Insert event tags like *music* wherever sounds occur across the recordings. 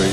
Trade.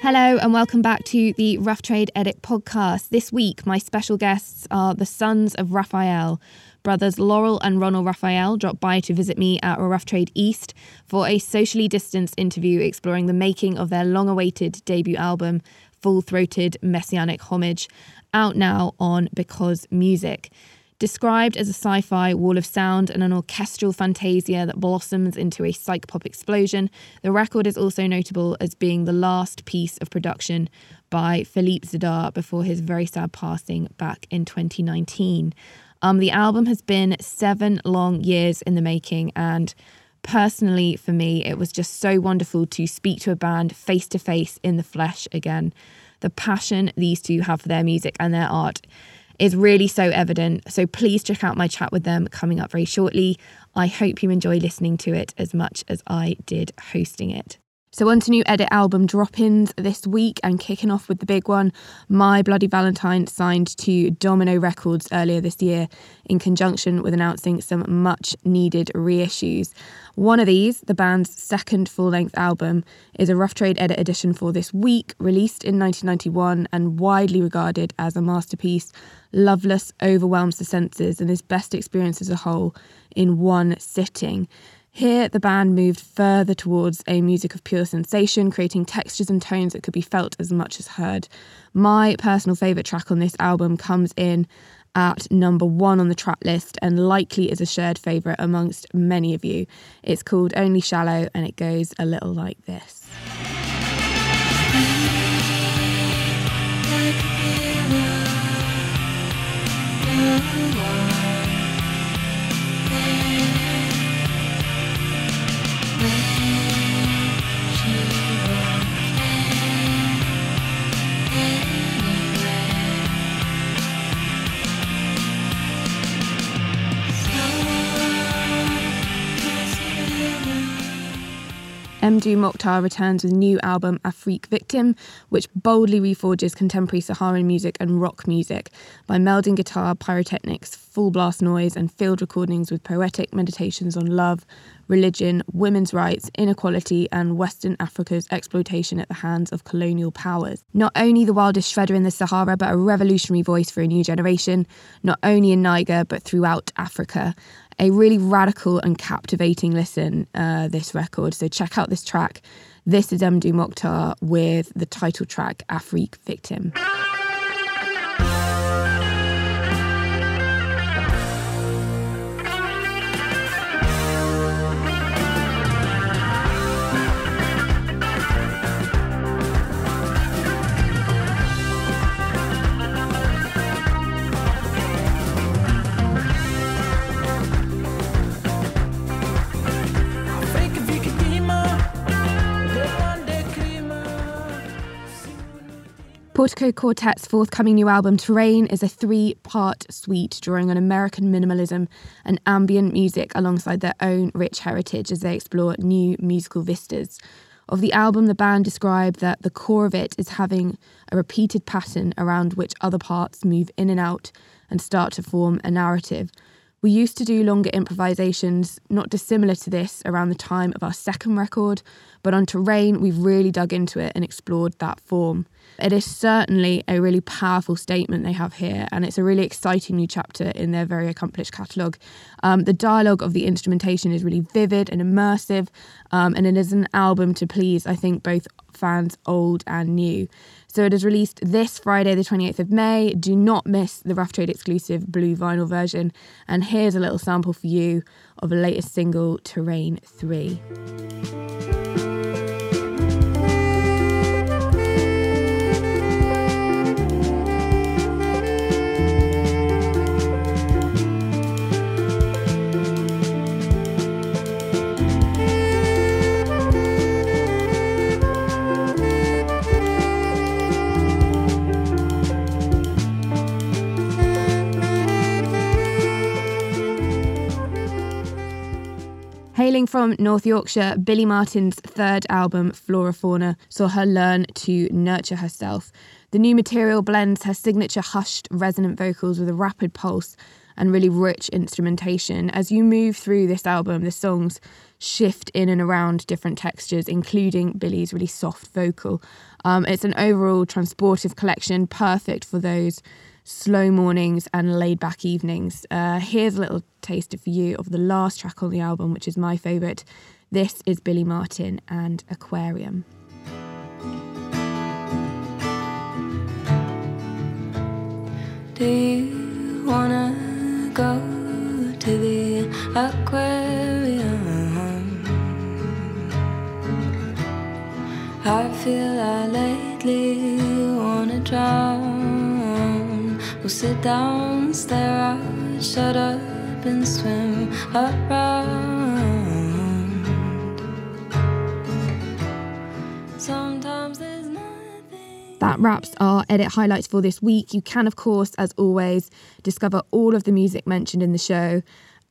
Hello, and welcome back to the Rough Trade Edit podcast. This week, my special guests are the sons of Raphael. Brothers Loral and Ronald Raphael dropped by to visit me at Rough Trade East for a socially distanced interview exploring the making of their long awaited debut album, Full Throated Messianic Homage, out now on Because Music. Described as a sci fi wall of sound and an orchestral fantasia that blossoms into a psych pop explosion, the record is also notable as being the last piece of production by Philippe Zdar before his very sad passing back in 2019. Um, the album has been seven long years in the making, and personally, for me, it was just so wonderful to speak to a band face to face in the flesh again. The passion these two have for their music and their art is really so evident. So please check out my chat with them coming up very shortly. I hope you enjoy listening to it as much as I did hosting it. So, on to new edit album drop ins this week and kicking off with the big one. My Bloody Valentine signed to Domino Records earlier this year in conjunction with announcing some much needed reissues. One of these, the band's second full length album, is a Rough Trade edit edition for this week, released in 1991 and widely regarded as a masterpiece. Loveless overwhelms the senses and is best experienced as a whole in one sitting. Here, the band moved further towards a music of pure sensation, creating textures and tones that could be felt as much as heard. My personal favourite track on this album comes in at number one on the track list and likely is a shared favourite amongst many of you. It's called Only Shallow and it goes a little like this. Mdou Moctar returns with new album Afrique Victim, which boldly reforges contemporary Saharan music and rock music by melding guitar, pyrotechnics, full blast noise, and field recordings with poetic meditations on love, religion, women's rights, inequality, and Western Africa's exploitation at the hands of colonial powers. Not only the wildest shredder in the Sahara, but a revolutionary voice for a new generation, not only in Niger, but throughout Africa a really radical and captivating listen, uh, this record. So check out this track. This is Mdou Moctar with the title track Afrique Victim. Portico Quartet's forthcoming new album, Terrain, is a three part suite drawing on American minimalism and ambient music alongside their own rich heritage as they explore new musical vistas. Of the album, the band described that the core of it is having a repeated pattern around which other parts move in and out and start to form a narrative. We used to do longer improvisations, not dissimilar to this, around the time of our second record, but on Terrain, we've really dug into it and explored that form. It is certainly a really powerful statement they have here, and it's a really exciting new chapter in their very accomplished catalogue. Um, the dialogue of the instrumentation is really vivid and immersive, um, and it is an album to please, I think, both fans old and new. So it is released this Friday, the 28th of May. Do not miss the Rough Trade exclusive blue vinyl version. And here's a little sample for you of the latest single, Terrain 3. Hailing from North Yorkshire, Billie Marten's third album, Flora Fauna, saw her learn to nurture herself. The new material blends her signature hushed, resonant vocals with a rapid pulse and really rich instrumentation. As you move through this album, the songs shift in and around different textures, including Billie's really soft vocal. Um, it's an overall transportive collection, perfect for those slow mornings and laid back evenings. Uh, here's a little taster for you of the last track on the album, which is my favourite. This is Billie Marten and Aquarium. Do you wanna go to the aquarium? I feel I lately wanna drown. We'll sit down, stare out, shut up, and swim around. Sometimes there's nothing. That wraps our edit highlights for this week. You can, of course, as always, discover all of the music mentioned in the show,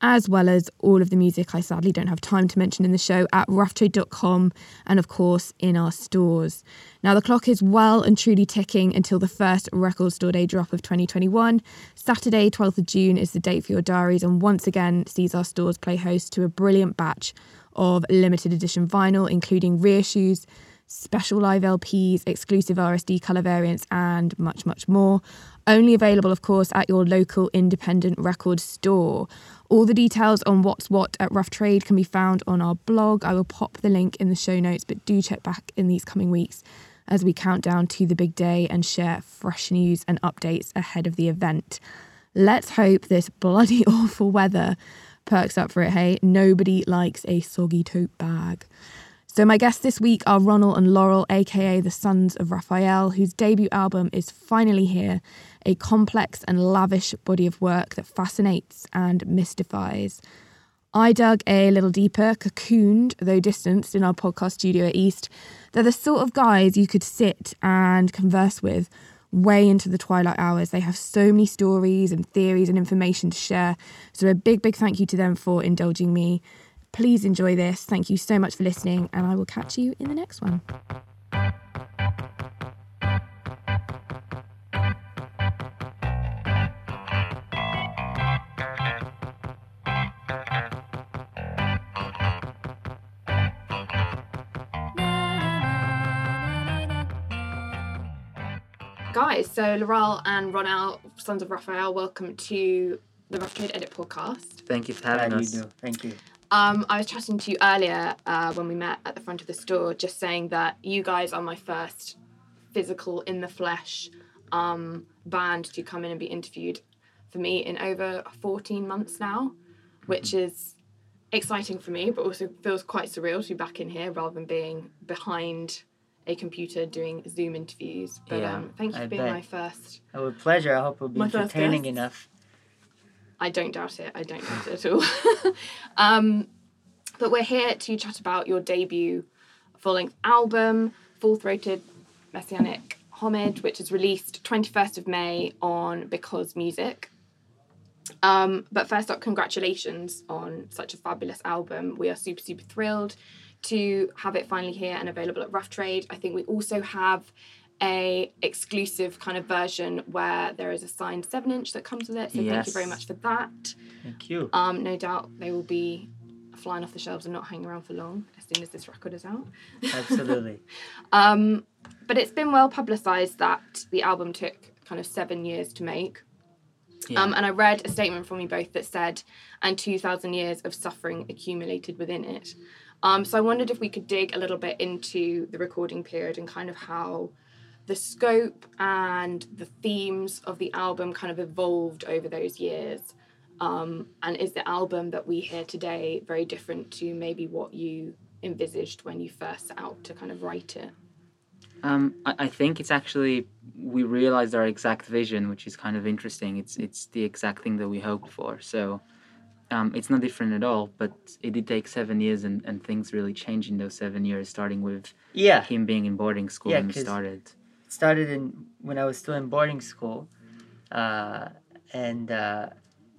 as well as all of the music I sadly don't have time to mention in the show at roughtrade.com and, of course, in our stores. Now, the clock is well and truly ticking until the first Record Store Day drop of 2021. Saturday, 12th of June, is the date for your diaries, and once again sees our stores play host to a brilliant batch of limited edition vinyl, including reissues special live LPs, exclusive RSD colour variants, and much, much more. Only available, of course, at your local independent record store. All the details on what's what at Rough Trade can be found on our blog. I will pop the link in the show notes, but do check back in these coming weeks as we count down to the big day and share fresh news and updates ahead of the event. Let's hope this bloody *laughs* awful weather perks up for it, hey? Nobody likes a soggy tote bag. So, my guests this week are Ronald and Loral, aka the Sons of Raphael, whose debut album is finally here a complex and lavish body of work that fascinates and mystifies. I dug a little deeper, cocooned, though distanced, in our podcast studio at East. They're the sort of guys you could sit and converse with way into the twilight hours. They have so many stories and theories and information to share. So, a big, big thank you to them for indulging me. Please enjoy this. Thank you so much for listening, and I will catch you in the next one. Guys, so Loral and Ronald, Sons of Raphael, welcome to the Rough Trade Edit podcast. Thank you for having Glad us. you do. Thank you. Um, I was chatting to you earlier uh, when we met at the front of the store, just saying that you guys are my first physical, in the flesh um, band to come in and be interviewed for me in over 14 months now, which is exciting for me, but also feels quite surreal to be back in here rather than being behind a computer doing Zoom interviews. But Yeah, um, thank you I for being bet. my first. Oh, with pleasure. I hope it'll be entertaining enough. I don't doubt it. I don't doubt it at all. *laughs* um, but we're here to chat about your debut full length album, Full Throated Messianic Homage, which is released 21st of May on Because Music. Um, but first up, congratulations on such a fabulous album. We are super, super thrilled to have it finally here and available at Rough Trade. I think we also have a exclusive kind of version where there is a signed seven inch that comes with it. So thank you very much for that. Thank you. Um, no doubt they will be flying off the shelves and not hanging around for long as soon as this record is out. Absolutely. *laughs* Um, but it's been well publicised that the album took kind of seven years to make. Yeah. Um, and I read a statement from you both that said, and 2,000 years of suffering accumulated within it. Um, so I wondered if we could dig a little bit into the recording period and kind of how the scope and the themes of the album kind of evolved over those years. Um, and is the album that we hear today very different to maybe what you envisaged when you first set out to kind of write it? Um, I, I think it's actually we realized our exact vision, which is kind of interesting. It's it's the exact thing that we hoped for. So um, it's not different at all. But it did take seven years, and, and things really changed in those seven years. Starting with Yeah. him being in boarding school Yeah, when we 'cause- started. It started in when I was still in boarding school, uh, and uh,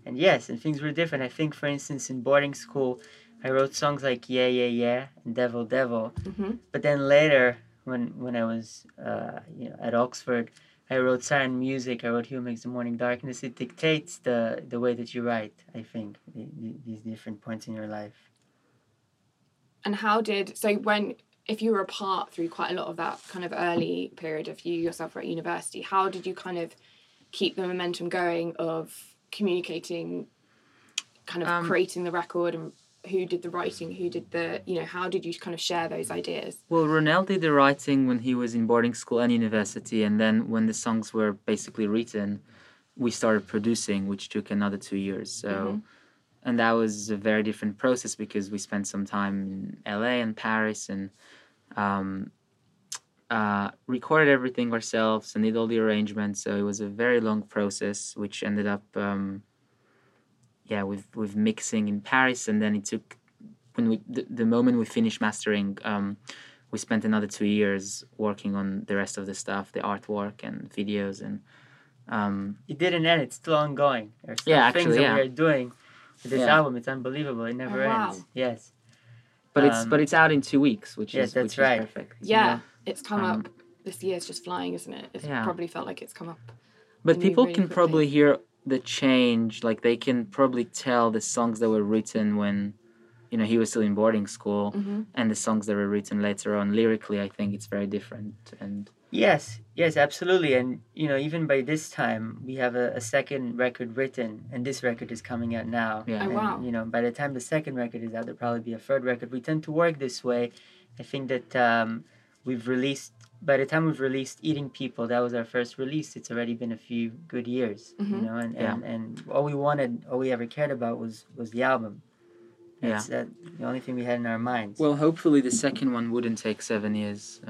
and yes, and things were different. I think, for instance, in boarding school, I I wrote songs like Yeah Yeah Yeah and Devil Devil. hmm But then later, when when I was uh, you know at Oxford, I wrote Siren Music. I wrote Who Makes the Morning Darkness. It dictates the the way that you write. I think the, the, these different points in your life. And how did so when if you were apart through quite a lot of that kind of early period of you yourself were at university, how did you kind of keep the momentum going of communicating, kind of Um, creating the record and who did the writing, who did the you know how did you kind of share those ideas? Well, Ronel did the writing when he was in boarding school and university, and then when the songs were basically written, we started producing, which took another two years. So, Mhm. and that was a very different process because we spent some time in LA and Paris and um, uh, recorded everything ourselves and did all the arrangements. So it was a very long process, which ended up, um, yeah, with with mixing in Paris, and then it took when we the, the moment we finished mastering. Um, we spent another two years working on the rest of the stuff, the artwork and videos, and um, It didn't end. It's still ongoing. There's still Yeah, things actually, that yeah. we are doing with this Yeah. album. It's unbelievable. It never Oh, wow. ends. Yes. but it's Um, but it's out in two weeks, which yes, is that's which right. is perfect. Yeah, it's come Um, up. This year year's just flying, isn't it? It's Yeah. probably felt like it's come up. But people really can quickly. probably hear the change. Like they can probably tell the songs that were written when, you know, he was still in boarding school, hmm and the songs that were written later on. Lyrically, I think it's very different. And Yes, yes, absolutely. And you know, even by this time, we have a, a second record written, and this record is coming out now. Yeah. Oh, And, wow. You know, by the time the second record is out, there'll probably be a third record. We tend to work this way. I think that um, we've released. By the time we've released Eating People, that was our first release. It's already been a few good years, Mhm. you know, and, Yeah. and, and all we wanted, all we ever cared about was was the album. Yeah. That's uh, the only thing we had in our minds. well, hopefully the second one wouldn't take seven years,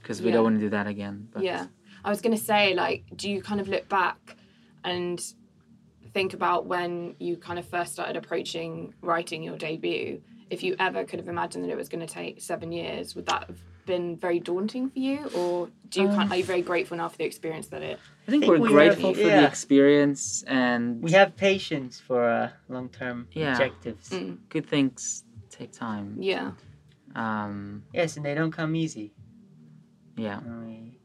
because we Yeah. don't want to do that again. But Yeah. I was going to say, like, do you kind of look back and think about when you kind of first started approaching writing your debut? If you ever could have imagined that it was going to take seven years, would that have been very daunting for you? Or do you kind Um, are you very grateful now for the experience that it. I think think we're we grateful have- for yeah. the experience and we have patience for uh, long-term Yeah. objectives. Mm, good things take time. yeah. Um, Yes, and they don't come easy. yeah. We,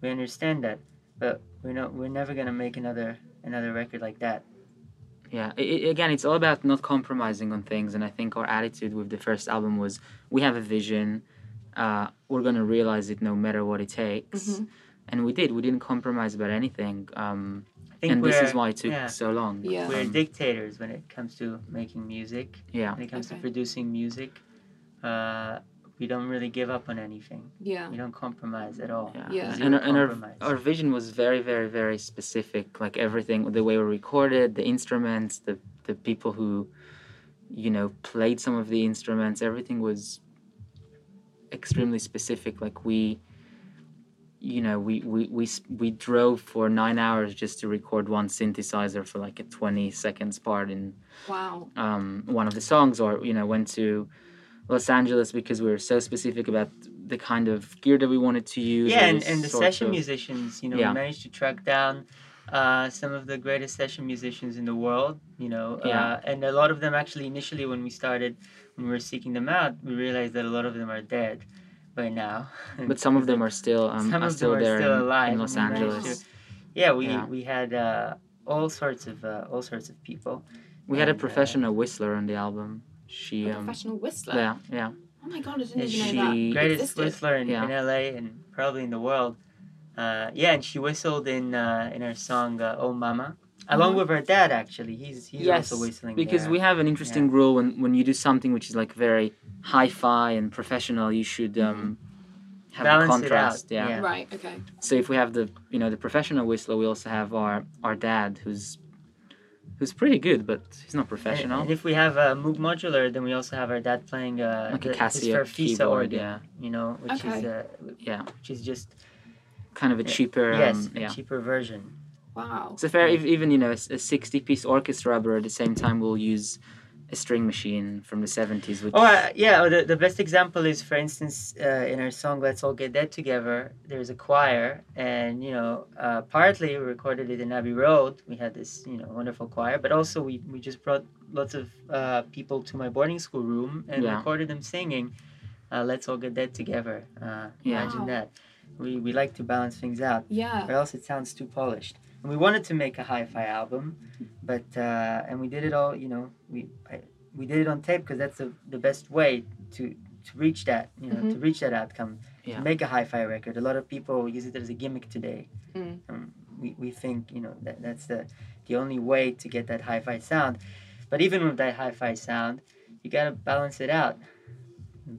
we understand that, but we're not. We're never gonna make another another record like that. Yeah, i i again, it's all about not compromising on things, and I think our attitude with the first album was we have a vision, uh, we're gonna realize it no matter what it takes, Mhm. and we did. We didn't compromise about anything, um, and this is why it took yeah. so long. Yeah. we're Um, dictators when it comes to making music. yeah, When it comes Okay. to producing music, uh, we don't really give up on anything. Yeah. We don't compromise at all. yeah, Yeah. And, our, and our, our vision was very, very, very specific. Like everything, the way we recorded, the instruments, the the people who, you know, played some of the instruments. Everything was extremely specific. Like we, you know, we we we we drove for nine hours just to record one synthesizer for like a twenty seconds part in Wow. um, one of the songs, or you know, went to Los Angeles because we were so specific about the kind of gear that we wanted to use. Yeah, and, and the session of- musicians, you know, Yeah. we managed to track down uh, some of the greatest session musicians in the world, you know, Yeah. uh, and a lot of them actually initially when we started, when we were seeking them out, we realized that a lot of them are dead by now. *laughs* But some of them are still um, Some are of still them are there still in, alive, in Los and we Angeles. Yeah, we Yeah. we had uh, all sorts of uh, all sorts of people. We had a and, uh, professional whistler on the album. She A um, professional whistler. yeah yeah Oh my god, I didn't even she- know that. greatest existed. whistler in, Yeah. in LA and probably in the world. Uh, yeah, and she whistled in uh, in her song uh, "Oh Mama," along Uh-huh. with her dad. Actually, he's he's yes also whistling because there. we have an interesting rule when when you do something which is like very hi-fi and professional, you should um, have Balance a it contrast. out, Yeah. yeah. Right, okay. So if we have the you know the professional whistler, we also have our our dad who's who's pretty good, but he's not professional. and if we have a Moog modular, then we also have our dad playing uh, like a the- his Casio Farfisa keyboard, organ, yeah, you know, which is uh, yeah, which is just kind of a Yeah. cheaper. yes, um, a yeah. cheaper version. Wow. So fair, if, even you know, a, 60 piece orchestra, but at the same time we'll use a string machine from the 70s which Oh uh, yeah, oh, the, the best example is, for instance, uh, in our song "Let's All Get Dead Together." There's a choir, and you know, uh, partly we recorded it in Abbey Road. We had this, you know, wonderful choir, but also we, we just brought lots of uh, people to my boarding school room and Yeah. recorded them singing uh, "Let's All Get Dead Together." Uh, Yeah. Imagine Wow. that. We we like to balance things out, Yeah. or else it sounds too polished. And we wanted to make a hi-fi album, but uh, and we did it all. You know, we I, we did it on tape because that's the, the best way to to reach that. You know, to reach that outcome. Yeah. To make a hi-fi record. A lot of people use it as a gimmick today. Mm. Um, we, we think you know that that's the the only way to get that hi-fi sound. But even with that hi-fi sound, you gotta balance it out.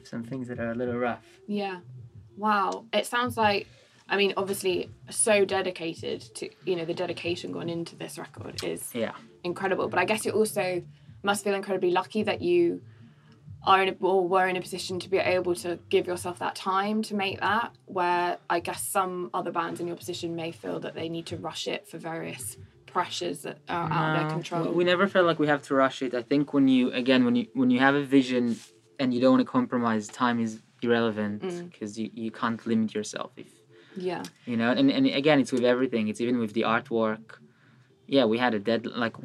Some things that are a little rough. Yeah. Wow. It sounds like I mean, obviously so dedicated to you know, the dedication going into this record is yeah incredible. But I guess you also must feel incredibly lucky that you are in a, or were in a position to be able to give yourself that time to make that. Where I guess some other bands in your position may feel that they need to rush it for various pressures that are out of their control. We never felt like we have to rush it. I think when you again when you when you have a vision and you don't want to compromise, time is irrelevant Mm. because you, you can't limit yourself if yeah. you know. And, and again, it's with everything. It's even with the artwork. Yeah, we had a dead like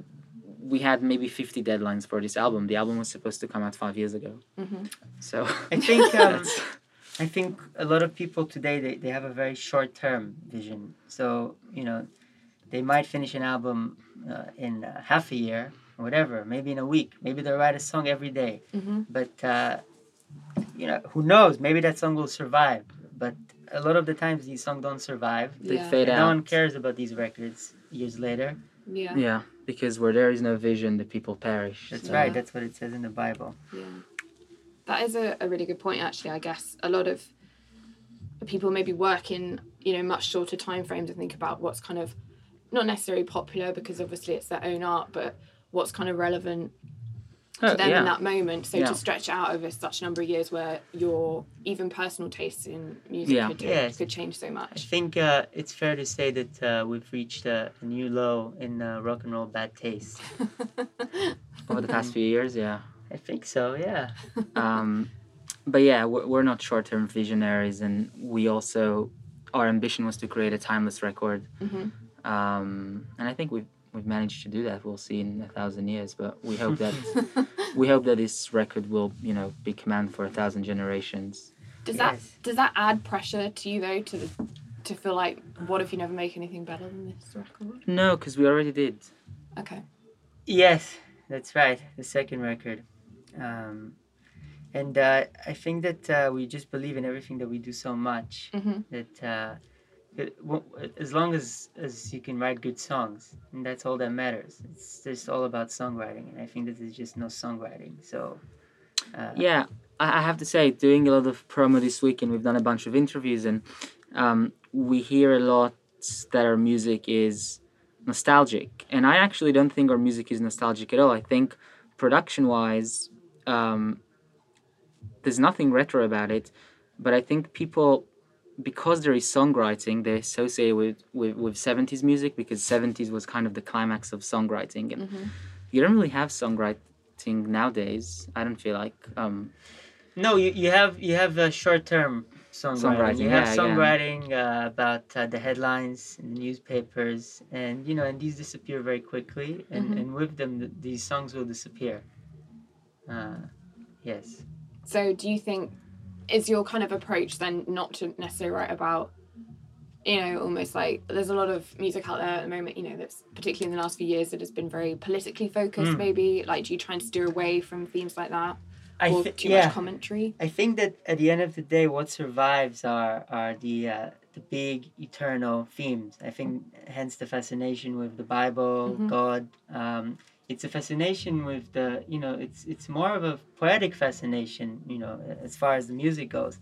we had maybe fifty deadlines for this album. The album was supposed to come out five years ago. hmm So I think *laughs* um, I think a lot of people today they, they have a very short term vision. So you know, they might finish an album uh, in uh, half a year, or whatever, maybe in a week. Maybe they'll write a song every day. hmm But uh, you know, who knows? Maybe that song will survive. But a lot of the times these songs don't survive. they Yeah. fade And out. no one cares about these records years later. Yeah. Yeah, because where there is no vision, the people perish. That's So- right. That's what it says in the Bible. Yeah. That is a, a really good point actually, I guess. A lot of people maybe work in, you know, much shorter time frames and think about what's kind of not necessarily popular because obviously it's their own art, but what's kind of relevant to Oh, them yeah. in that moment. So Yeah. to stretch out over such a number of years where your even personal tastes in music Yeah. could, Yes. could change so much. I think uh, it's fair to say that uh, we've reached a, a new low in uh, rock and roll bad taste. *laughs* over the past few years. Yeah. I think so. Yeah. *laughs* um, but yeah, we're, we're not short-term visionaries, and we also our ambition was to create a timeless record, Mhm. um, and I think we've we've managed to do that. We'll see in a thousand years, but we hope that *laughs* we hope that this record will you know be command for a thousand generations. Does that does that add pressure to you though to the, to feel like what if you never make anything better than this record? No, because we already did. Okay. Yes, that's right. The second record. Um, and uh, I think that uh, we just believe in everything that we do so much hmm that uh, it, w- as long as, as you can write good songs, and that's all that matters. It's just all about songwriting, and I think this is just no songwriting. So, uh, Yeah, I, have to say, doing a lot of promo this week, and we've done a bunch of interviews, and um, we hear a lot that our music is nostalgic, and I actually don't think our music is nostalgic at all. I think production-wise, um, there's nothing retro about it, but I think people. Because there is songwriting, they associate with, with, with 70s music because 70s was kind of the climax of songwriting. And hmm you don't really have songwriting nowadays. I don't feel like. Um, No, you, you have you have a short term songwriting. Songwriting, You have yeah, yeah. songwriting uh, about uh, the headlines in the newspapers, and you know, and these disappear very quickly, and, Mhm. and with them, th- these songs will disappear. Uh, yes. So do you think is your kind of approach then not to necessarily write about you know almost like there's a lot of music out there at the moment you know that's particularly in the last few years that has been very politically focused Mm. maybe like do you try and steer away from themes like that I or thi- too yeah. much commentary I think that at the end of the day, what survives are are the uh, the big eternal themes. I think hence the fascination with the Bible, Mhm. God. Um, it's a fascination with the you know it's it's more of a poetic fascination you know as far as the music goes.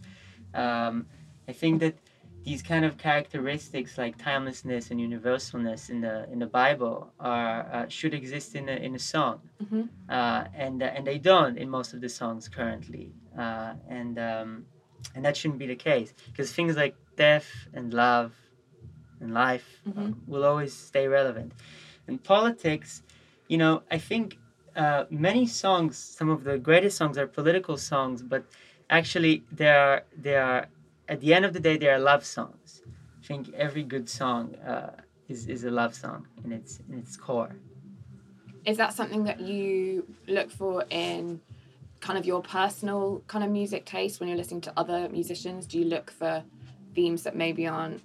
Um, I think that these kind of characteristics like timelessness and universalness in the in the Bible are uh, should exist in a in a song Mhm. uh, and uh, and they don't in most of the songs currently, uh, and um, and that shouldn't be the case because things like death and love and life uh, Mhm. will always stay relevant. And politics, you know, I think uh, many songs, some of the greatest songs are political songs, but actually they are they are at the end of the day they are love songs. I think every good song uh, is is a love song in its in its core. Is that something that you look for in kind of your personal kind of music taste when you're listening to other musicians? Do you look for themes that maybe aren't,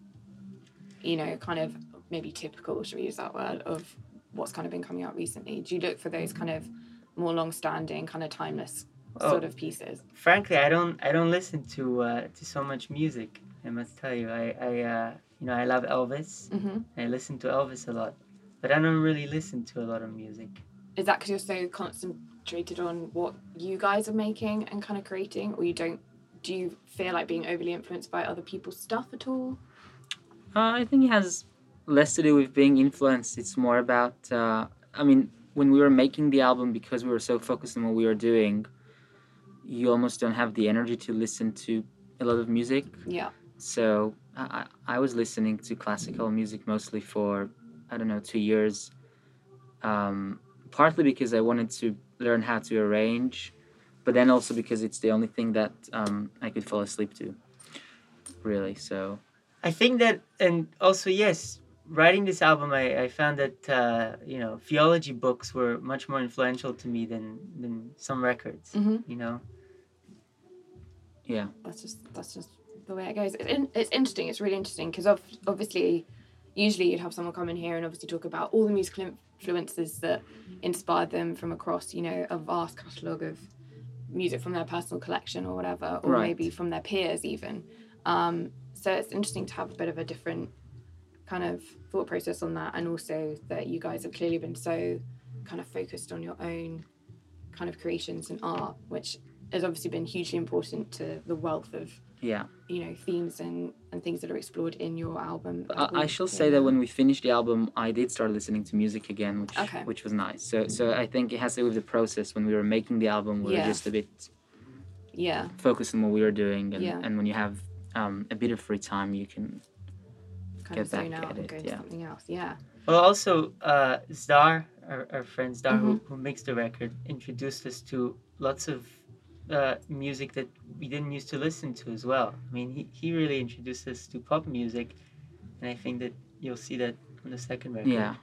you know, kind of maybe typical, should we use that word, of what's kind of been coming out recently? Do you look for those kind of more long-standing, kind of timeless sort Oh. of pieces? Frankly, I don't I don't listen to uh, to so much music. I must tell you, I I uh, you know I love Elvis. hmm I listen to Elvis a lot, but I don't really listen to a lot of music. Is that because you're so concentrated on what you guys are making and kind of creating, or you don't? Do you feel like being overly influenced by other people's stuff at all? Uh, I think it has less to do with being influenced. It's more about, uh, I mean, when we were making the album, because we were so focused on what we were doing, you almost don't have the energy to listen to a lot of music. Yeah. So I, I I was listening to classical music mostly for, I don't know, two years. Um, partly because I wanted to learn how to arrange, but then also because it's the only thing that um, I could fall asleep to. Really, so I think that, and also yes, writing this album, I, I found that uh, you know theology books were much more influential to me than than some records. hmm You know, yeah. That's just that's just the way it goes. It's, in, it's interesting. It's really interesting because of, obviously, usually you'd have someone come in here and obviously talk about all the musical influences that inspired them from across, you know, a vast catalogue of music from their personal collection or whatever, or Right. maybe from their peers even. Um, so it's interesting to have a bit of a different kind of thought process on that, and also that you guys have clearly been so kind of focused on your own kind of creations and art, which has obviously been hugely important to the wealth of Yeah, you know themes and and things that are explored in your album. I, I shall say that when we finished the album, I did start listening to music again, which Okay. which was nice. So so I think it has to do with the process. When we were making the album, we Yeah. were just a bit yeah focused on what we were doing, and Yeah. and when you have um, a bit of free time, you can Get of zone back out at it, go to yeah. something else. Yeah. well, also uh, Zdar, our, our friend Zdar, who, Mm-hmm. who mixed the record, introduced us to lots of uh, music that we didn't used to listen to as well. I mean, he, he really introduced us to pop music, and I think that you'll see that on the second record. yeah.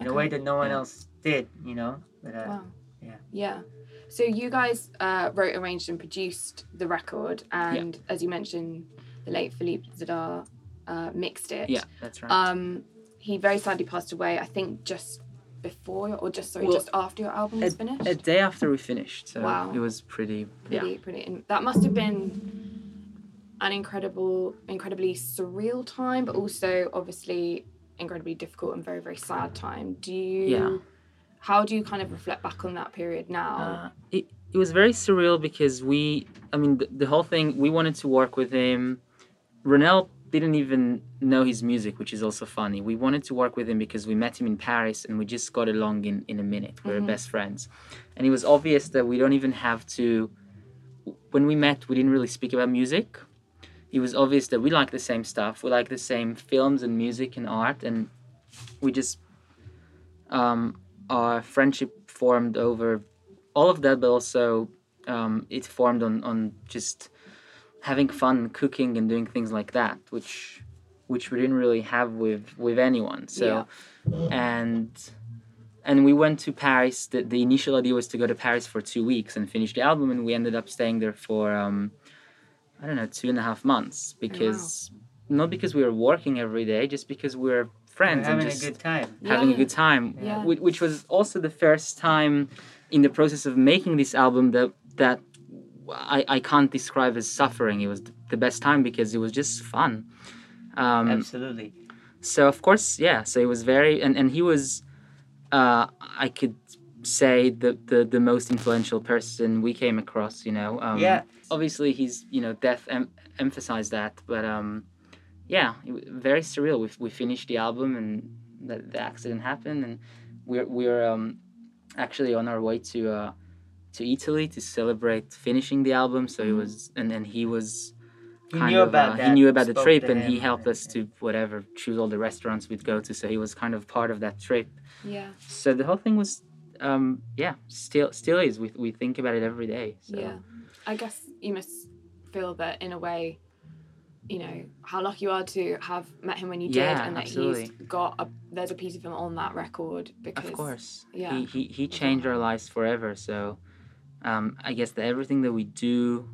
in a way that no one Yeah. else did, you know. But uh, Wow. yeah. Yeah. So you guys uh, wrote, arranged, and produced the record, and as you mentioned, the late Philippe Zdar uh, mixed it. Yeah, that's right. Um, he very sadly passed away. I think just before, or just sorry, Well, just after your album was finished. a day after we finished, so Wow. it was pretty. pretty, Yeah, pretty. And that must have been an incredible, incredibly surreal time, but also obviously incredibly difficult and very, very sad time. Do you? Yeah. How do you kind of reflect back on that period now? Uh, it, it was very surreal because we, I mean, the, the whole thing, we wanted to work with him. Ronel didn't even know his music, which is also funny. We wanted to work with him because we met him in Paris and we just got along in, in a minute. We were Mhm. best friends. And it was obvious that we don't even have to, when we met, we didn't really speak about music. It was obvious that we like the same stuff. We like the same films and music and art. And we just, um, our friendship formed over all of that, but also um, it formed on, on just having fun cooking and doing things like that, which which we didn't really have with with anyone. So and and we went to Paris. The, the initial idea was to go to Paris for two weeks and finish the album, and we ended up staying there for um, I don't know two and a half months because not because we were working every day, just because we were We're friends and having just a good time. having a good time, Yeah. whi- which was also the first time in the process of making this album that that I, I can't describe as suffering. It was the best time because it was just fun. Um, Absolutely. so of course, yeah. So it was very and and he was, uh, I could say the, the the most influential person we came across. You know. Um, yeah. Obviously, he's you know death em- emphasized that, but um, yeah, very surreal. We we finished the album and the, the accident happened, and we're we're um, actually on our way to uh, to Italy to celebrate finishing the album. So it Mhm. was and then he was He kind knew of, about uh, that. he knew about the trip and he helped us to whatever choose all the restaurants we'd go to so he was kind of part of that trip yeah. so the whole thing was um, yeah, still still is. We we think about it every day. So. Yeah. I guess you must feel that in a way, you know, how lucky you are to have met him when you did and that absolutely. he's got a there's a piece of him on that record because Of course. yeah. He, he, he changed our lives forever. So um, I guess that everything that we do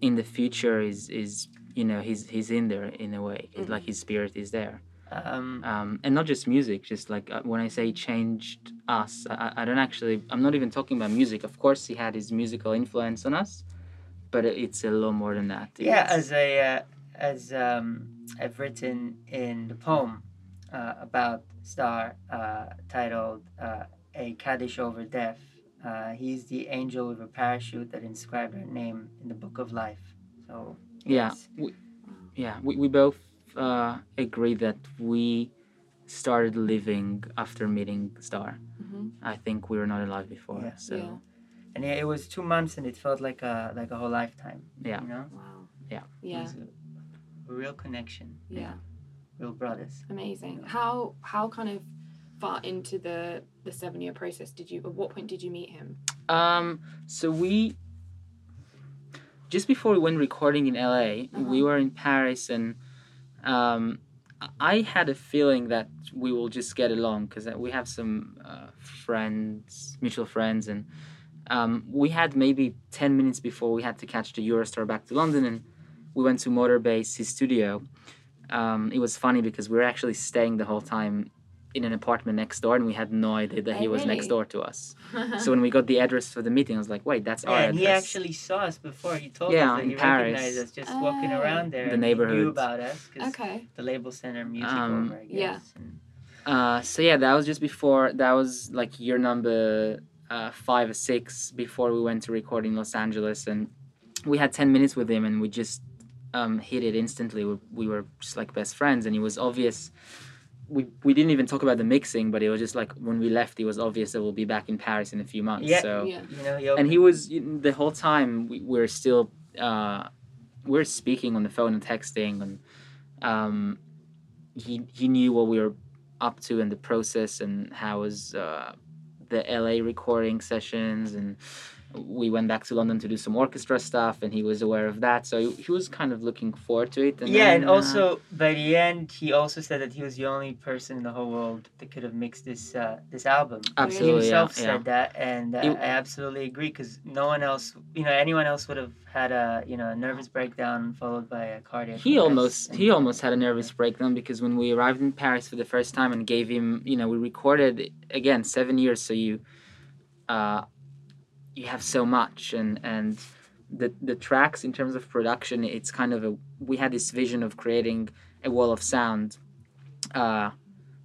in the future is, is you know, he's, he's in there in a way. It's Like his spirit is there. Um, Um, and not just music, just like uh, when I say changed us, I, I- don't actually, I'm not even talking about music. Of course, he had his musical influence on us, but it's a lot more than that. yeah, It's- as a uh, as um, I've written in the poem uh, about Zdar uh, titled uh, "A Kaddish Over Death." Uh, he's the angel with a parachute that inscribed our name in the book of life. So Yeah, yes. we, yeah, we, we both uh, agree that we started living after meeting Zdar. Mhm. I think we were not alive before. Yeah. So Yeah. and it, it was two months, and it felt like a like a whole lifetime. Yeah. you know, Wow. Yeah. Yeah. a, a real connection. Yeah. real brothers. Amazing. How how kind of far into the the seven year process did you? At what point did you meet him? Um, so we just before we went recording in LA, we Uh-huh. were in Paris, and um, I had a feeling that we will just get along because we have some uh, friends, mutual friends, and um, we had maybe ten minutes before we had to catch the Eurostar back to London, and we went to Motorbass, his studio. Um, it was funny because we were actually staying the whole time in an apartment next door, and we had no idea that Oh, he was really? next door to us. So when we got the address for the meeting, I was like, "Wait, that's Yeah, our and address." he actually saw us before. He told Yeah, us that in he Paris. recognized us just walking Oh. around there. The and He knew neighborhood. about us because okay. the label sent our music Um, over. I yeah. guess. And Uh, so yeah, that was just before. That was like year number uh, five or six before we went to record in Los Angeles, and we had ten minutes with him, and we just um, hit it instantly. We, we were just like best friends, and it was obvious. We, we didn't even talk about the mixing, but it was just like when we left, it was obvious that we'll be back in Paris in a few months. Yeah. So Yeah. you know, and he was the whole time we were still uh, we're speaking on the phone and texting and um, he he knew what we were up to in the process and how was uh, the LA recording sessions and we went back to London to do some orchestra stuff and he was aware of that so he, was kind of looking forward to it and yeah, then, and uh, also by the end, he also said that he was the only person in the whole world that could have mixed this uh, this album. Absolutely, he himself yeah. said that, and uh, It- I absolutely agree because no one else, you know, anyone else would have had a you know a nervous breakdown followed by a cardiac. he almost he almost had a nervous breakdown because when we arrived in Paris for the first time and gave him you know we recorded again seven years so you uh you have so much and and the the tracks in terms of production it's kind of a we had this vision of creating a wall of sound uh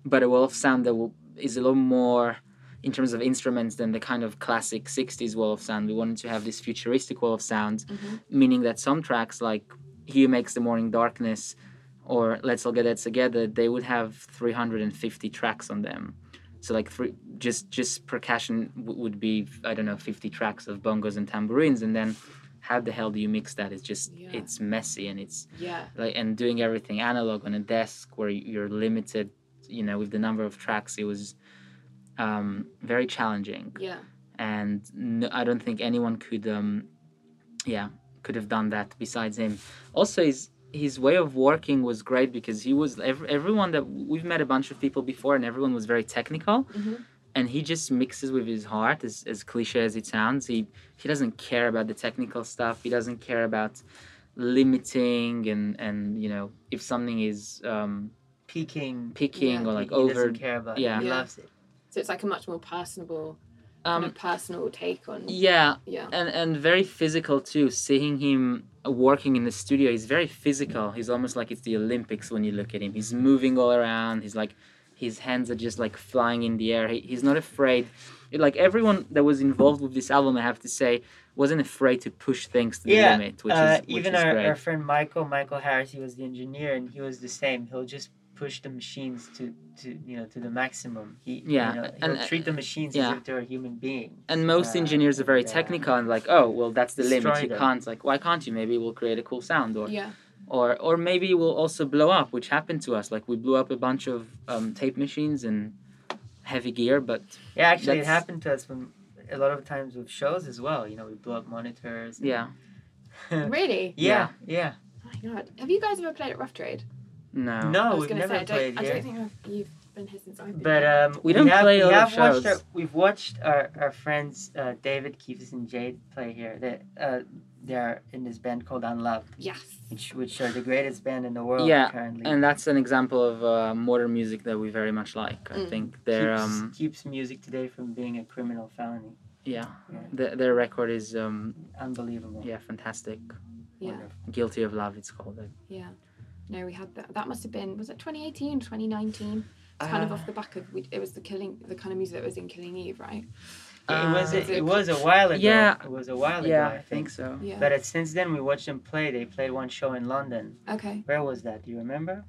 but a wall of sound that will, is a little more in terms of instruments than the kind of classic 60s wall of sound we wanted to have this futuristic wall of sound Mhm. meaning that some tracks like Who Makes the Morning Darkness or Let's All Get Dead Together, they would have 350 tracks on them. So like three, just just percussion w- would be I don't know 50 tracks of bongos and tambourines, and then how the hell do you mix that? It's just Yeah. it's messy and it's Yeah. like and doing everything analog on a desk where you're limited, you know, with the number of tracks. It was um, very challenging Yeah. and no, I don't think anyone could, um, yeah, could have done that besides him. Also, his his way of working was great because he was ev- everyone that we've met a bunch of people before, and everyone was very technical, Mhm. and he just mixes with his heart. As as cliche as it sounds, he he doesn't care about the technical stuff. He doesn't care about limiting and and you know if something is um, peaking. picking Yeah. or like he over. doesn't care about. yeah. it. he loves it. So it's like a much more personable, kind Um, of personal take on. yeah, Yeah. and and very physical too. Seeing him working in the studio, he's very physical. He's almost like it's the Olympics when you look at him. He's moving all around. He's like, his hands are just like flying in the air. He, he's not afraid. It- like everyone that was involved with this album, I have to say, wasn't afraid to push things to the Yeah, limit, which uh, is which even is our, our friend Michael, Michael Harris, he was the engineer, and he was the same. He'll just push the machines to, to you know to the maximum. He Yeah, you know, he'll and, uh, treat the machines yeah. as if they're a human being. and most uh, engineers are very and, uh, technical and like, oh, well, that's the limit. You them. can't like, why can't you? Maybe we'll create a cool sound or Yeah. or or maybe we'll also blow up, which happened to us. Like we blew up a bunch of um, tape machines, and heavy gear, but Yeah, actually, it happened to us from a lot of times with shows as well. You know, we blow up monitors. yeah, *laughs* Really? yeah, yeah. Oh my god. Have you guys ever played at Rough Trade? No, No, I No, was we've gonna never say, I played don't, I don't think I've, you've been here since I've been But here. um, We don't have, play a we lot of have watched shows. Our, we've watched our, our friends uh, David, Keefus, and Jade play here. They uh, they're in this band called Unloved, yes. which which are the greatest band in the world Yeah, currently. and that's an example of uh, modern music that we very much like. I Mm. think their keeps, um, keeps music today from being a criminal felony. yeah, Yeah. the, their record is um, Unbelievable. yeah fantastic. Yeah. Wonderful. Guilty of Love, it's called. Yeah. No, we had that. That must have been, was it 2018, 2019? It's kind of Uh, off the back of, we, it was the killing, the kind of music that was in Killing Eve, right? It was Uh, a, it was a while ago. Yeah. it was a while ago. yeah, I I think so. Yeah. But uh, since then, we watched them play. They played one show in London. okay. Where was that? Do you remember?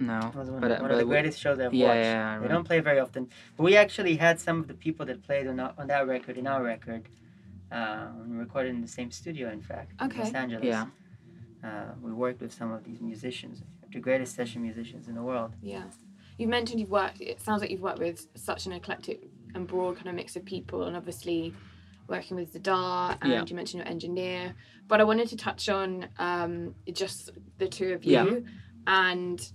No, It was one, But, uh, one but of the we- greatest shows I've yeah, watched. yeah, I They don't play very often. But we actually had some of the people that played on, our, on that record in our record. Uh, we recorded in the same studio, in fact, in Okay. Los Angeles. Yeah. Uh, we worked with some of these musicians, the greatest session musicians in the world. Yeah. You've mentioned you've worked, it sounds like you've worked with such an eclectic and broad kind of mix of people, and obviously working with Zdar, and Yeah. you mentioned your engineer. But I wanted to touch on um, just the two of you. Yeah. And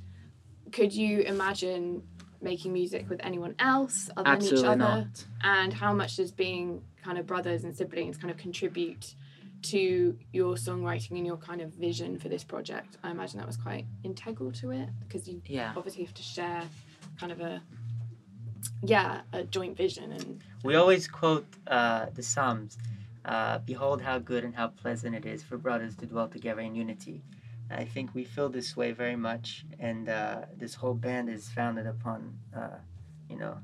could you imagine making music with anyone else other Absolutely than each other? not. And how much does being kind of brothers and siblings kind of contribute to your songwriting and your kind of vision for this project? I imagine that was quite integral to it because you Yeah, obviously have to share kind of a yeah a joint vision and We always quote uh, the Psalms uh, Behold how good and how pleasant it is for brothers to dwell together in unity. I think we feel this way very much, and uh, this whole band is founded upon, uh, you know,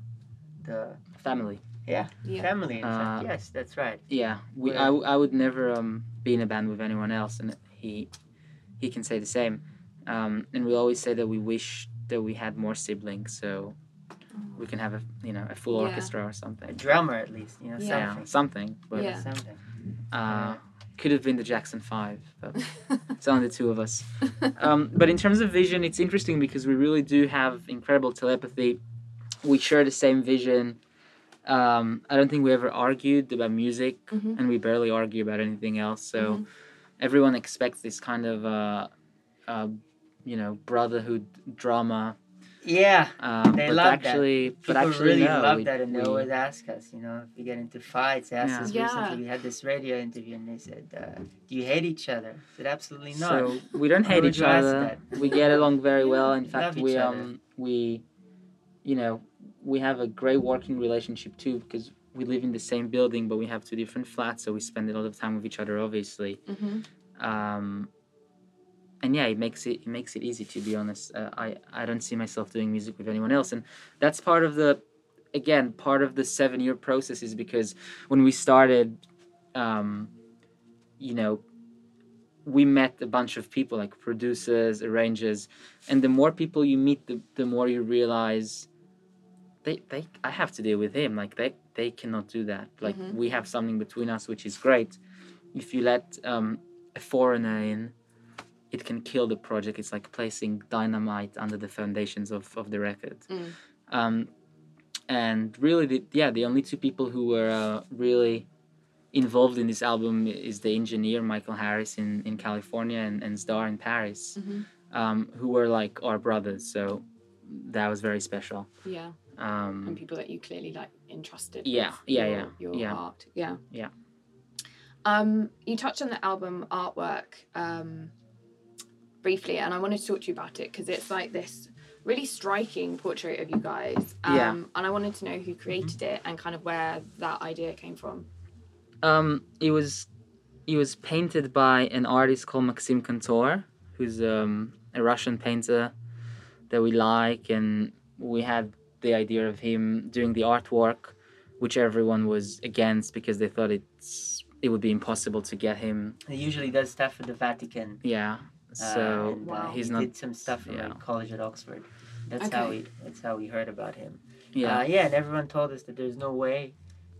the family. Yeah, yeah family. In fact, Uh, yes, that's right. Yeah, we. Where- I, w- I would never um be in a band with anyone else, and he he can say the same. Um, and we always say that we wish that we had more siblings, so we can have a you know a full Yeah. orchestra or something. A drummer, at least, you know, Yeah. Yeah, something. something. But Yeah. Something. uh, could have been the Jackson Five, but *laughs* it's only the two of us. *laughs* Um, but in terms of vision, it's interesting because we really do have incredible telepathy. We share the same vision. Um, I don't think we ever argued about music, Mhm. and we barely argue about anything else. So Mhm. everyone expects this kind of, uh, uh, you know, brotherhood drama. Yeah, Um, They but love that. actually, people but actually, really no, love we- that, and they we- always ask us, you know, if we get into fights. They asked Yeah. us Yeah. We had this radio interview, and they said, uh, "Do you hate each other?" I said, "Absolutely not." So we don't hate each other. We get along very *laughs* well. In we fact, we um we, you know, we have a great working relationship too because we live in the same building, but we have two different flats, so we spend a lot of time with each other, obviously. Mhm. Um, and yeah, it makes it it makes it easy to be honest. Uh, I I don't see myself doing music with anyone else, and that's part of the, again, part of the seven year process is because when we started, um, you know, we met a bunch of people like producers, arrangers, and the more people you meet, the the more you realize. They, they I have to deal with him like they they cannot do that. Like Mhm. we have something between us which is great. If you let um, a foreigner in it can kill the project. It's like placing dynamite under the foundations of, of the record. Mm. um, and really the, yeah the only two people who were uh, really involved in this album is the engineer michael harris in, in california and, and Zdar in paris Mhm. um, who were like our brothers. So that was very special. Yeah um, and people that you clearly like entrusted Yeah, with yeah, your, yeah, your yeah. art yeah Yeah. um you touched on the album artwork um briefly and i wanted to talk to you about it because it's like this really striking portrait of you guys um Yeah. and i wanted to know who created it and kind of where that idea came from Um, it was it was painted by an artist called Maxim Kantor, who's um, a Russian painter that we like, and we had the idea of him doing the artwork, which everyone was against because they thought it's it would be impossible to get him. He usually does stuff for the Vatican. Yeah, uh, so and, uh, Wow. he's he not. did some stuff for yeah. like college at Oxford. That's how we. That's how we heard about him. Yeah, Uh, yeah, and everyone told us that there's no way,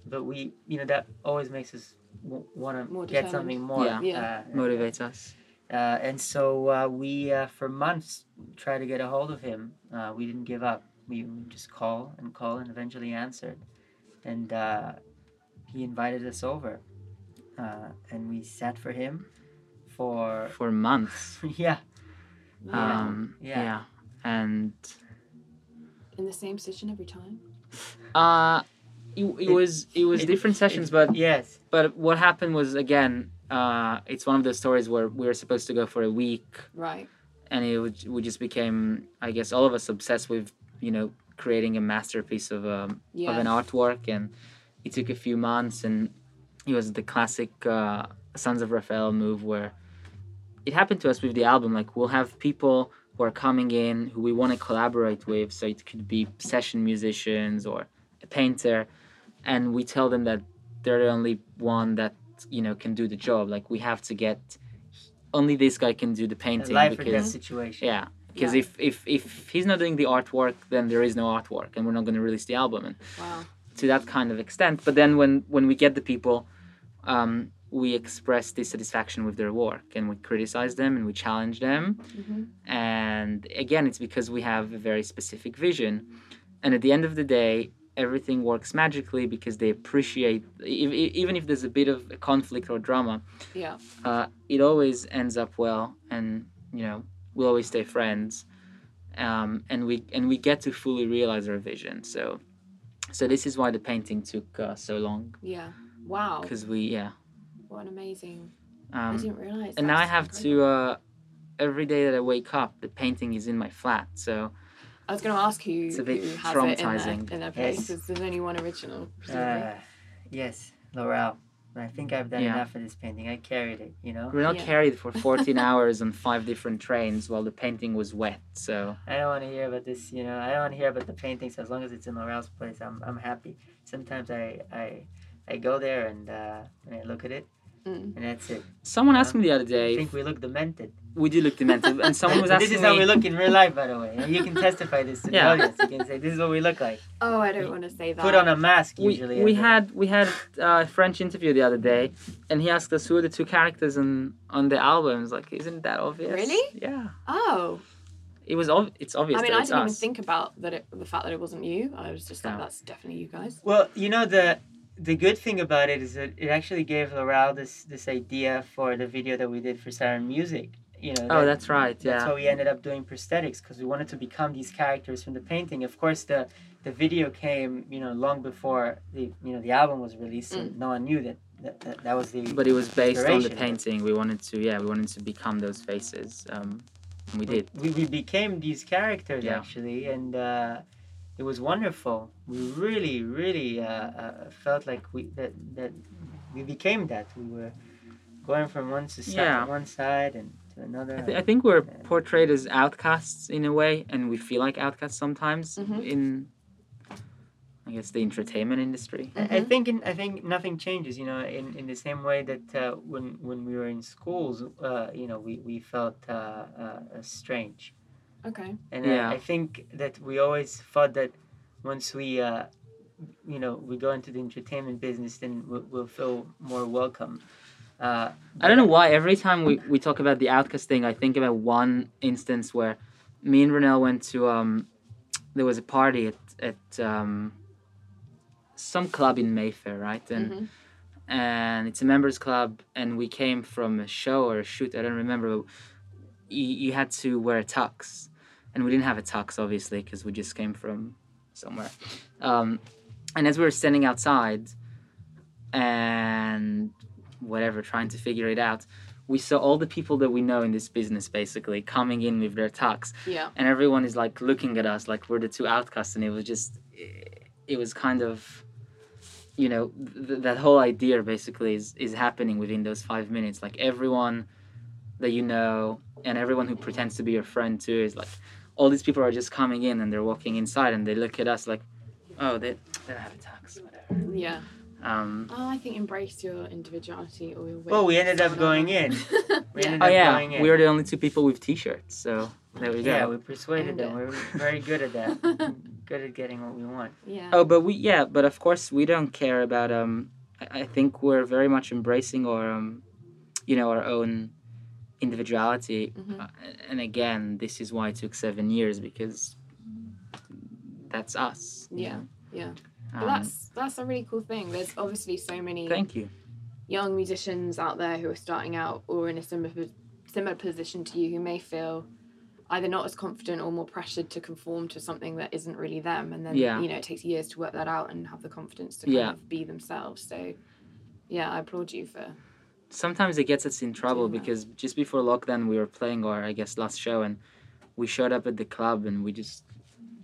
but we, you know, that always makes us w- want to get determined. something more. Yeah. Yeah. Uh, motivates us. Uh, and so uh, we, uh, for months, tried to get a hold of him. Uh, we didn't give up. We would just call and call and eventually answered. And uh, he invited us over. Uh, and we sat for him for, for months. yeah. *laughs* Yeah. Um, Yeah. yeah. And In the same session every time. uh, it, it, It- was it was it- different sessions, it- but Yes. but what happened was again, uh, it's one of those stories where we were supposed to go for a week, Right. and it would, we just became, I guess, all of us obsessed with you know creating a masterpiece of um, Yeah. of an artwork, and it took a few months, and it was the classic uh, Sons of Raphael move where it happened to us with the album. Like we'll have people who are coming in who we want to collaborate with, so it could be session musicians or a painter, and we tell them that they're the only one that you know can do the job. Like we have to get only this guy can do the A painting life or death because situation. yeah. Because Yeah. if, if if he's not doing the artwork, then there is no artwork, and we're not going to release the album. And Wow. to that kind of extent. But then when when we get the people, um, we express dissatisfaction with their work and we criticize them and we challenge them. Mhm. And again, it's because we have a very specific vision. And at the end of the day, everything works magically because they appreciate, e- even if there's a bit of a conflict or drama, Yeah. uh, it always ends up well, and you know we'll always stay friends, um, and we and we get to fully realize our vision. So, so this is why the painting took uh, so long Yeah. Wow. because we yeah, What an amazing. I um, didn't realize. and now I have incredible. to uh, every day that I wake up, the painting is in my flat. So I was going to ask who, It's a bit has it traumatizing. in their, in their place Yes. because there's only one original. Uh, yes, Loral. I think I've done Yeah. enough of this painting. I carried it, you know? we're not Yeah. carried for 14 *laughs* hours on five different trains while the painting was wet. So I don't want to hear about this, you know. I don't want to hear about the paintings as long as it's in Loral's place. I'm, I'm happy. Sometimes I, I, I go there and, uh, and I look at it, Mm. and that's it. someone Yeah. asked me the other day. I think we look demented. We do look demented, and someone was But *laughs* asking this is how me. we look in real life, by the way. And you can testify this to Yeah. the audience. You can say, this is what we look like. Oh, I don't want to say that. Put on a mask, we, usually. we and, had we had uh, a French interview the other day, and he asked us who are the two characters on on the albums. Like, isn't that obvious? Really? Yeah. Oh. It was ob- It's obvious. I mean, that I it's didn't even think about that. It, the fact that it wasn't you. I was just like, No. that's definitely you guys. Well, you know the the good thing about it is that it actually gave Loral this this idea for the video that we did for Siren Music. You know. Oh, that- that's right. Yeah. That's how we ended up doing prosthetics because we wanted to become these characters from the painting. Of course, the the video came, you know, long before the you know the album was released, so no one knew that that, that, that was the. But it was based on the painting. We wanted to, yeah, we wanted to become those faces. Um, and we did. We, we became these characters Yeah. actually, and uh, it was wonderful. We really, really uh, uh, felt like we that that we became that. We were going from one society, Yeah. one side, and to another. I, th- I think we're portrayed as outcasts in a way, and we feel like outcasts sometimes Mhm. in, I guess, the entertainment industry. I- I think in, I think nothing changes. You know, in, in the same way that uh, when when we were in schools, uh, you know, we we felt uh, uh, uh, strange, Okay. and Yeah. I, I think that we always thought that once we, uh, you know, we go into the entertainment business, then we'll, we'll feel more welcome. Uh, I don't know why. Every time we, we talk about the outcast thing, I think about one instance where me and Ronel went to um, there was a party at at um, some club in Mayfair, right? And Mhm. and it's a members club, and we came from a show or a shoot. I don't remember. But you, you had to wear a tux, and we didn't have a tux, obviously, because we just came from somewhere. Um, and as we were standing outside, and whatever, trying to figure it out, we saw all the people that we know in this business basically coming in with their tux, Yeah. and everyone is like looking at us like we're the two outcasts, and it was just, it was kind of you know th- that whole idea basically is is happening within those five minutes like everyone that you know and everyone who pretends to be your friend too is like all these people are just coming in and they're walking inside and they look at us like oh they, they don't have a tux whatever Yeah. Um Oh, I think embrace your individuality or your. Well, we ended up going in. *laughs* We yeah. ended oh up yeah going in. we were the only two people with t-shirts so there we go yeah, we persuaded them. We're very good at that. *laughs* good at getting what we want. yeah. Oh, but we yeah, but of course we don't care about um. I, I think we're very much embracing our um, you know, our own individuality. Mhm. Uh, and again, this is why it took seven years because that's us. you Yeah, know? yeah. Um, that's that's a really cool thing. There's obviously so many thank you. young musicians out there who are starting out or in a similar similar position to you who may feel either not as confident or more pressured to conform to something that isn't really them and then Yeah. you know it takes years to work that out and have the confidence to kind Yeah. of be themselves so yeah i applaud you for sometimes it gets us in trouble Doing that. because just before lockdown we were playing our I guess last show and we showed up at the club and we just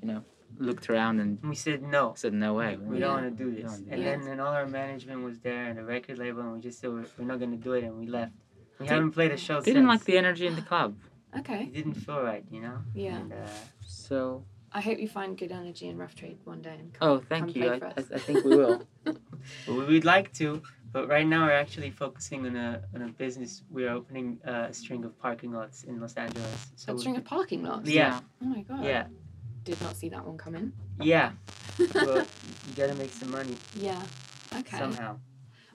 you know looked around and And we said no. said no way. We Yeah. don't want to do this. don't And this. then and all our management was there and the record label, and we just said we're, we're not gonna do it, and we left. We Did- haven't played a show Didn't since. like the energy in the club. *sighs* okay It didn't feel right, you know. yeah And, uh, So i hope you find good energy in rough trade one day and oh Come thank you. play I, for I, us. I think we will. *laughs* *laughs* well, we'd like to, but right now we're actually focusing on a on a business. We're opening uh, a string of parking lots in Los Angeles. So a string of parking lots Yeah, oh my god yeah, did not see that one coming yeah. *laughs* well, you gotta make some money yeah okay somehow.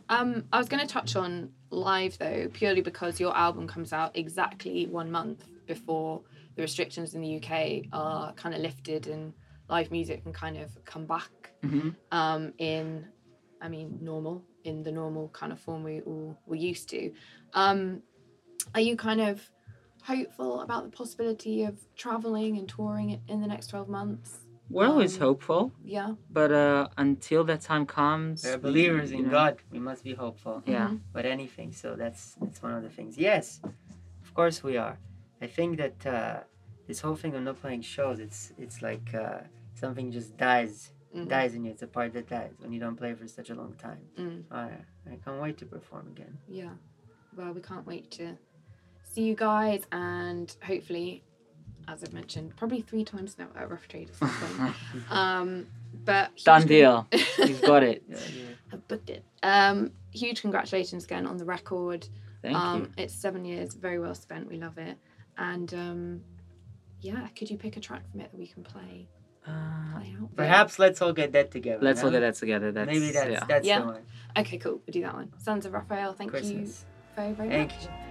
Um, I was going to touch on live though, purely because your album comes out exactly one month before the restrictions in the UK are kind of lifted and live music can kind of come back Mhm. um, in, I mean, normal, in the normal kind of form we all were used to. Um, are you kind of hopeful about the possibility of traveling and touring in the next 12 months? We're always Um, hopeful, Yeah. but uh, until that time comes, We're believers in know, God. We must be hopeful. Yeah. Mhm. But anything, so that's that's one of the things. Yes, of course we are. I think that uh, this whole thing of not playing shows, it's it's like uh, something just dies Mhm. dies in you. It's a part that dies when you don't play for such a long time. Mm. I I can't wait to perform again. Yeah. Well, we can't wait to see you guys and hopefully, as I've mentioned, probably three times now at Rough Trade at some point. *laughs* um, but huge Done con- deal. *laughs* You've got it. Yeah, yeah. I've booked it. Um, huge congratulations again on the record. Thank um, you. It's seven years, very well spent. We love it. And um, yeah, could you pick a track from it that we can play? Uh, Play out. Perhaps Let's All Get Dead Together. let's no? look at that together. That's, Maybe that's yeah. that's Yeah. the one. Okay, cool. We'll do that one. Sons of Raphael. Thank Christmas. you very very Thank much. you.